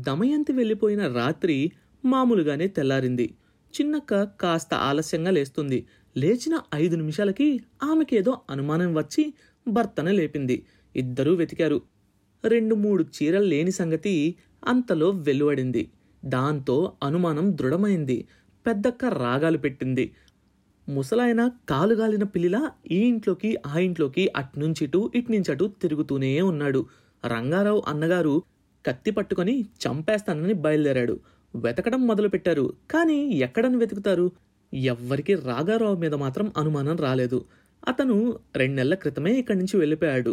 దమయంతి వెళ్ళిపోయిన రాత్రి మామూలుగానే తెల్లారింది. చిన్నక్క కాస్త ఆలస్యంగా లేస్తుంది. లేచిన ఐదు నిమిషాలకి ఆమెకేదో అనుమానం వచ్చి భర్తను లేపింది. ఇద్దరూ వెతికారు. రెండు మూడు చీరలు లేని సంగతి అంతలో వెలువడింది. దాంతో అనుమానం దృఢమైంది. పెద్దక్క రాగాలు పెట్టింది. ముసలాయన కాలుగాలిన పిల్లిలా ఈ ఇంట్లోకి ఆ ఇంట్లోకి అట్నుంచిటు ఇట్నుంచటు తిరుగుతూనే ఉన్నాడు. రంగారావు అన్నగారు కత్తి పట్టుకొని చంపేస్తానని బయలుదేరాడు. వెతకడం మొదలుపెట్టారు. కానీ ఎక్కడని వెతుకుతారు? ఎవ్వరికీ రాగారావు మీద మాత్రం అనుమానం రాలేదు. అతను రెండెళ్ళ క్రితమే ఇక్కడి నుంచి వెళ్ళిపోయాడు.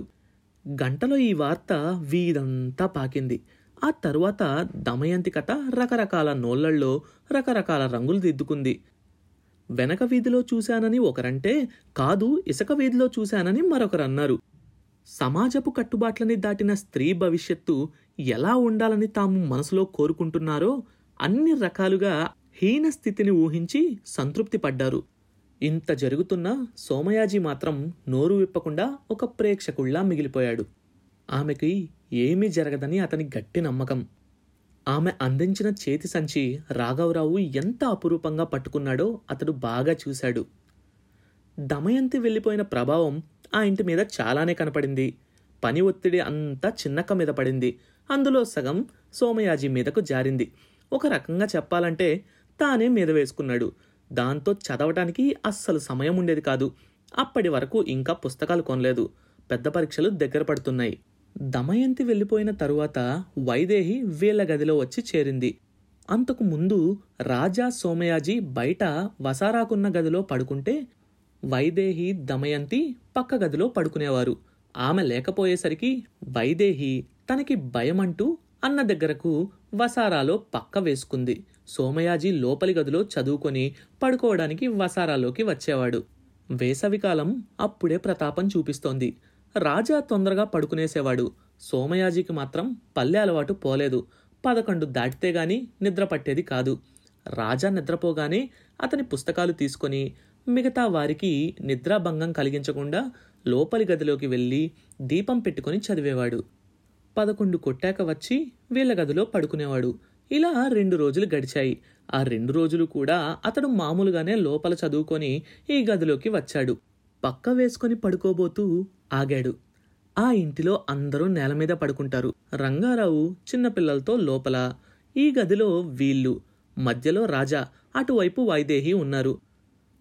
గంటలో ఈ వార్త వీధంతా పాకింది. ఆ తరువాత దమయంతి కథ రకరకాల నోళ్ళల్లో రకరకాల రంగులు దిద్దుకుంది. వెనక వీధిలో చూశానని ఒకరంటే కాదు ఇసుక వీధిలో చూశానని మరొకరు అన్నారు సమాజపు కట్టుబాట్లని దాటిన స్త్రీ భవిష్యత్తు ఎలా ఉండాలని తాము మనసులో కోరుకుంటున్నారో అన్ని రకాలుగా హీన స్థితిని ఊహించి సంతృప్తి పడ్డారు. ఇంత జరుగుతున్న సోమయాజీ మాత్రం నోరు విప్పకుండా ఒక ప్రేక్షకుళ్ళా మిగిలిపోయాడు. ఆమెకి ఏమీ జరగదని అతని గట్టి నమ్మకం. ఆమె అందించిన చేతి సంచి రాఘవరావు ఎంత అపురూపంగా పట్టుకున్నాడో అతడు బాగా చూశాడు. దమయంతి వెళ్ళిపోయిన ప్రభావం ఆ ఇంటి మీద చాలానే కనపడింది. పని ఒత్తిడి అంతా చిన్నక్క మీద పడింది. అందులో సగం సోమయాజీ మీదకు జారింది. ఒక రకంగా చెప్పాలంటే తానే మీద వేసుకున్నాడు. దాంతో చదవటానికి అస్సలు సమయం ఉండేది కాదు. అప్పటి వరకు ఇంకా పుస్తకాలు కొనలేదు. పెద్ద పరీక్షలు దగ్గర పడుతున్నాయి. దమయంతి వెళ్ళిపోయిన తరువాత వైదేహి వీళ్ళ గదిలో వచ్చి చేరింది. అంతకు ముందు రాజా సోమయాజీ బయట వసారాకున్న గదిలో పడుకుంటే వైదేహి దమయంతి పక్క గదిలో పడుకునేవారు. ఆమె లేకపోయేసరికి వైదేహి తనకి భయమంటూ అన్న దగ్గరకు వసారాలో పక్క వేసుకుంది. సోమయాజీ లోపలి గదిలో చదువుకొని పడుకోవడానికి వసారాలోకి వచ్చేవాడు. వేసవికాలం అప్పుడే ప్రతాపం చూపిస్తోంది. రాజా తొందరగా పడుకునేసేవాడు. సోమయాజీకి మాత్రం పల్లె అలవాటు పోలేదు. పదకొండు దాటితే గాని నిద్ర పట్టేది కాదు. రాజా నిద్రపోగానే అతని పుస్తకాలు తీసుకొని మిగతా వారికి నిద్రాభంగం కలిగించకుండా లోపలి గదిలోకి వెళ్ళి దీపం పెట్టుకొని చదివేవాడు. పదకొండు కొట్టాక వచ్చి వీళ్ళ గదిలో పడుకునేవాడు. ఇలా రెండు రోజులు గడిచాయి. ఆ రెండు రోజులు కూడా అతడు మామూలుగానే లోపల చదువుకొని ఈ గదిలోకి వచ్చాడు. పక్క వేసుకొని పడుకోబోతూ ఆగాడు. ఆ ఇంటిలో అందరూ నేల మీద పడుకుంటారు. రంగారావు చిన్నపిల్లలతో లోపల. ఈ గదిలో వీళ్ళు. మధ్యలో రాజా. అటువైపు వైదేహి ఉన్నారు.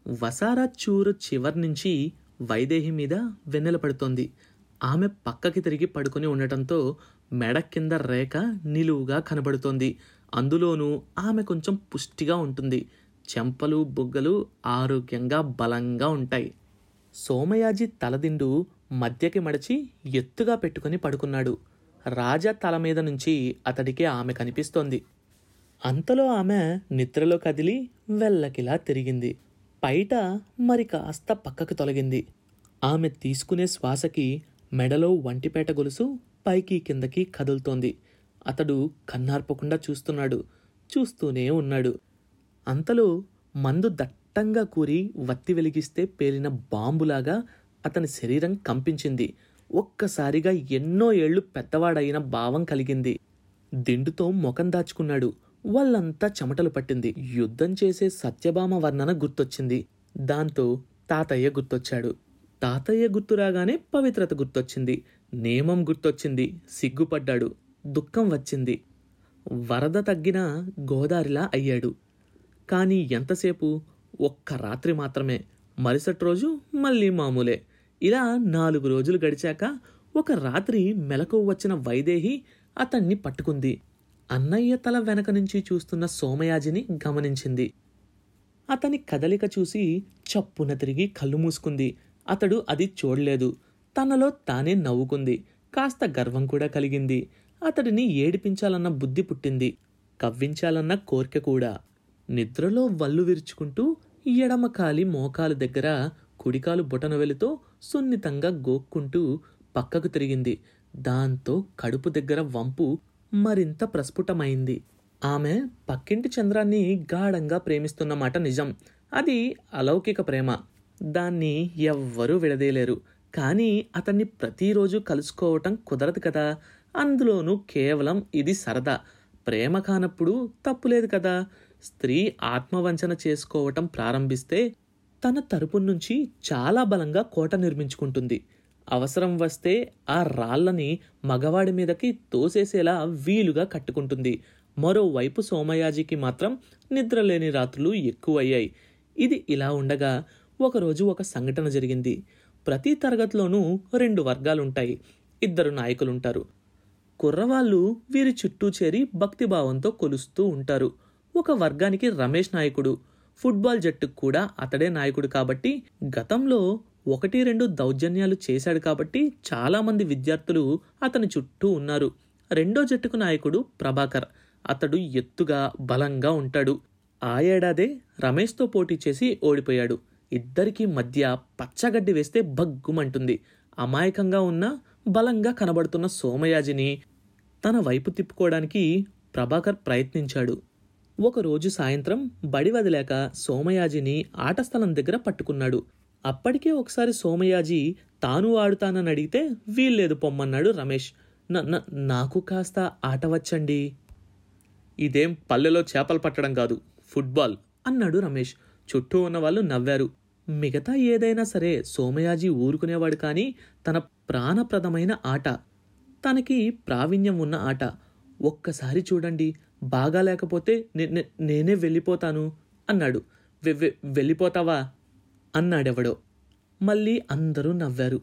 వసారా చూరు చివరి నుంచి వైదేహి మీద వెన్నెల పడుతోంది. ఆమె పక్కకి తిరిగి పడుకొని ఉండటంతో మెడ కింద రేఖ నిలువుగా కనబడుతోంది. అందులోనూ ఆమె కొంచెం పుష్టిగా ఉంటుంది. చెంపలు బుగ్గలు ఆరోగ్యంగా బలంగా ఉంటాయి. సోమయాజీ తలదిండు మధ్యకి మడిచి ఎత్తుగా పెట్టుకుని పడుకున్నాడు. రాజా తల మీద నుంచి అతడికి ఆమె కనిపిస్తోంది. అంతలో ఆమె నిద్రలో కదిలి వెల్లకిలా తిరిగింది. పైట మరి కాస్త పక్కకు తొలగింది. ఆమె తీసుకునే శ్వాసకి మెడలో వంటిపేట గొలుసు పైకి కిందకి కదులుతోంది. అతడు కన్నార్పకుండా చూస్తున్నాడు. చూస్తూనే ఉన్నాడు. అంతలో మందు దట్టంగా కూరి వత్తి వెలిగిస్తే పేలిన బాంబులాగా అతని శరీరం కంపించింది. ఒక్కసారిగా ఎన్నో ఏళ్ళు పెద్దవాడైన భావం కలిగింది. దిండుతో ముఖం దాచుకున్నాడు. వాళ్ళంతా చెమటలు పట్టింది. యుద్ధం చేసే సత్యభామ వర్ణన గుర్తొచ్చింది. దాంతో తాతయ్య గుర్తొచ్చాడు. తాతయ్య గుర్తు రాగానే పవిత్రత గుర్తొచ్చింది. నేమం గుర్తొచ్చింది. సిగ్గుపడ్డాడు. దుఃఖం వచ్చింది. వరద తగ్గిన గోదారిలా అయ్యాడు. కానీ ఎంతసేపు? ఒక్క రాత్రి మాత్రమే. మరుసటి రోజు మళ్ళీ మామూలే. ఇలా నాలుగు రోజులు గడిచాక ఒక రాత్రి మెలకు వచ్చిన వైదేహి అతన్ని పట్టుకుంది. అన్నయ్య తల వెనక నుంచి చూస్తున్న సోమయాజిని గమనించింది. అతని కదలిక చూసి చప్పున తిరిగి కళ్ళు మూసుకుంది. అతడు అది చూడలేదు. తనలో తానే నవ్వుకుంది. కాస్త గర్వం కూడా కలిగింది. అతడిని ఏడిపించాలన్న బుద్ధి పుట్టింది. కవ్వించాలన్న కోరిక కూడా. నిద్రలో వల్లు విరుచుకుంటూ ఎడమ కాలి మోకాలు దగ్గర కుడికాలు బొటనవెలితో సున్నితంగా గోక్కుంటూ పక్కకు తిరిగింది. దాంతో కడుపు దగ్గర వంపు మరింత ప్రస్ఫుటమైంది. ఆమె పక్కింటి చంద్రాన్ని గాఢంగా ప్రేమిస్తున్నమాట నిజం. అది అలౌకిక ప్రేమ. దాన్ని ఎవ్వరూ విడదీయలేరు. కానీ అతన్ని ప్రతిరోజు కలుసుకోవటం కుదరదు కదా. అందులోనూ కేవలం ఇది సరదా. ప్రేమ కానప్పుడు తప్పులేదు కదా. స్త్రీ ఆత్మవంచన చేసుకోవటం ప్రారంభిస్తే తన తరపు నుంచి చాలా బలంగా కోట నిర్మించుకుంటుంది. అవసరం వస్తే ఆ రాళ్ళని మగవాడి మీదకి తోసేసేలా వీలుగా కట్టుకుంటుంది. మరోవైపు సోమయాజికి మాత్రం నిద్రలేని రాత్రులు ఎక్కువయ్యాయి. ఇది ఇలా ఉండగా ఒకరోజు ఒక సంఘటన జరిగింది. ప్రతి తరగతిలోనూ రెండు వర్గాలుంటాయి. ఇద్దరు నాయకులుంటారు. కుర్రవాళ్ళు వీరి చుట్టూ చేరి భక్తిభావంతో కొలుస్తూ ఉంటారు. ఒక వర్గానికి రమేష్ నాయకుడు. ఫుట్బాల్ జట్టుకు కూడా అతడే నాయకుడు కాబట్టి గతంలో ఒకటి రెండు దౌర్జన్యాలు చేశాడు కాబట్టి చాలామంది విద్యార్థులు అతని చుట్టూ ఉన్నారు. రెండో జట్టుకు నాయకుడు ప్రభాకర్. అతడు ఎత్తుగా బలంగా ఉంటాడు. ఆ ఏడాదే రమేష్తో పోటీ చేసి ఓడిపోయాడు. ఇద్దరికీ మధ్య పచ్చగడ్డి వేస్తే భగ్గుమంటుంది. అమాయకంగా ఉన్న బలంగా కనబడుతున్న సోమయాజిని తన వైపు తిప్పుకోవడానికి ప్రభాకర్ ప్రయత్నించాడు. ఒకరోజు సాయంత్రం బడి వదిలేక సోమయాజిని ఆటస్థలం దగ్గర పట్టుకున్నాడు. అప్పటికే ఒకసారి సోమయాజి తాను ఆడుతానని అడిగితే వీల్లేదు పొమ్మన్నాడు రమేష్. నాకు కాస్త ఆట వచ్చండి. ఇదేం పల్లెలో చేపలు పట్టడం కాదు ఫుట్బాల్ అన్నాడు రమేష్. చుట్టూ ఉన్న వాళ్ళు నవ్వారు. మిగతా ఏదైనా సరే సోమయాజీ ఊరుకునేవాడు కానీ తన ప్రాణప్రదమైన ఆట తనకి ప్రావీణ్యం ఉన్న ఆట. ఒక్కసారి చూడండి బాగా లేకపోతే నేనే వెళ్ళిపోతాను అన్నాడు. వె- వెళ్ళిపోతావా? అన్నాడెవడో. మళ్ళీ అందరూ నవ్వారు.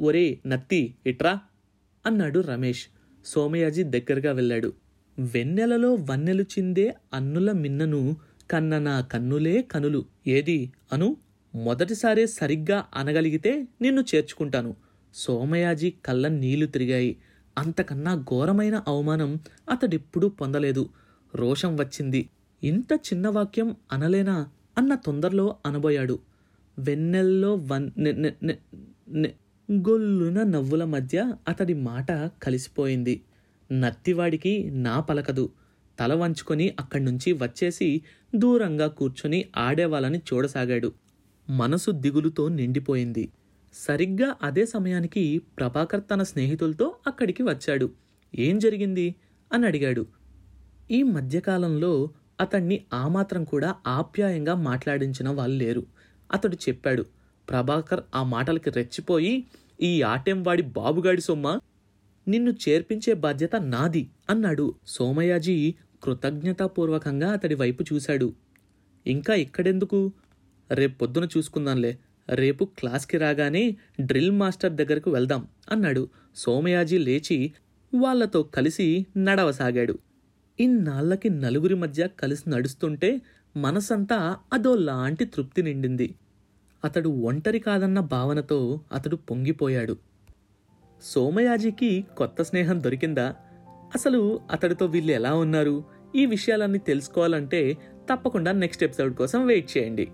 ఒరే నత్తి ఇట్రా? అన్నాడు రమేష్. సోమయాజీ దగ్గరగా వెళ్ళాడు. వెన్నెలలో వన్నెలు చిందే అన్నుల మిన్నను కన్న నా కన్నులే కనులు. ఏది? అను మొదటిసారే సరిగ్గా అనగలిగితే నిన్ను చేర్చుకుంటాను. సోమయాజీ కళ్ళ నీళ్ళు తిరిగాయి. అంతకన్నా ఘోరమైన అవమానం అతడిప్పుడూ పొందలేదు. రోషం వచ్చింది. ఇంత చిన్న వాక్యం అనలేనా? అన్న తొందరలో అనబోయాడు. వెన్నెల్లో వన్ గొల్లున నవ్వుల మధ్య అతడి మాట కలిసిపోయింది. నత్తివాడికి నా పలకదు. తల వంచుకొని అక్కడి నుంచి వచ్చేసి దూరంగా కూర్చొని ఆడేవాళ్ళని చూడసాగాడు. మనసు దిగులుతో నిండిపోయింది. సరిగ్గా అదే సమయానికి ప్రభాకర్ తన స్నేహితులతో అక్కడికి వచ్చాడు. ఏం జరిగింది? అని అడిగాడు. ఈ మధ్యకాలంలో అతన్ని ఆ మాత్రం కూడా ఆప్యాయంగా మాట్లాడించిన వాళ్ళు లేరు. అతడు చెప్పాడు ప్రభాకర్ ఆ మాటలకి రెచ్చిపోయి ఈ ఆటెంవాడి బాబుగాడి సొమ్మ నిన్ను చేర్పించే బాధ్యత నాది అన్నాడు. సోమయాజీ కృతజ్ఞతాపూర్వకంగా అతడి వైపు చూశాడు. ఇంకా ఇక్కడెందుకు? రేపు పొద్దున చూసుకుందాంలే. రేపు క్లాస్కి రాగానే డ్రిల్ మాస్టర్ దగ్గరకు వెళ్దాం అన్నాడు. సోమయాజీ లేచి వాళ్ళతో కలిసి నడవసాగాడు. ఇన్నాళ్ళకి నలుగురి మధ్య కలిసి నడుస్తుంటే మనసంతా అదో లాంటి తృప్తి నిండింది. అతడు ఒంటరి కాదన్న భావనతో అతడు పొంగిపోయాడు. సోమయాజికి కొత్త స్నేహం దొరికిందా? అసలు అతడితో వీళ్ళు ఎలా ఉన్నారు? ఈ విషయాలన్నీ తెలుసుకోవాలంటే తప్పకుండా నెక్స్ట్ ఎపిసోడ్ కోసం వెయిట్ చేయండి.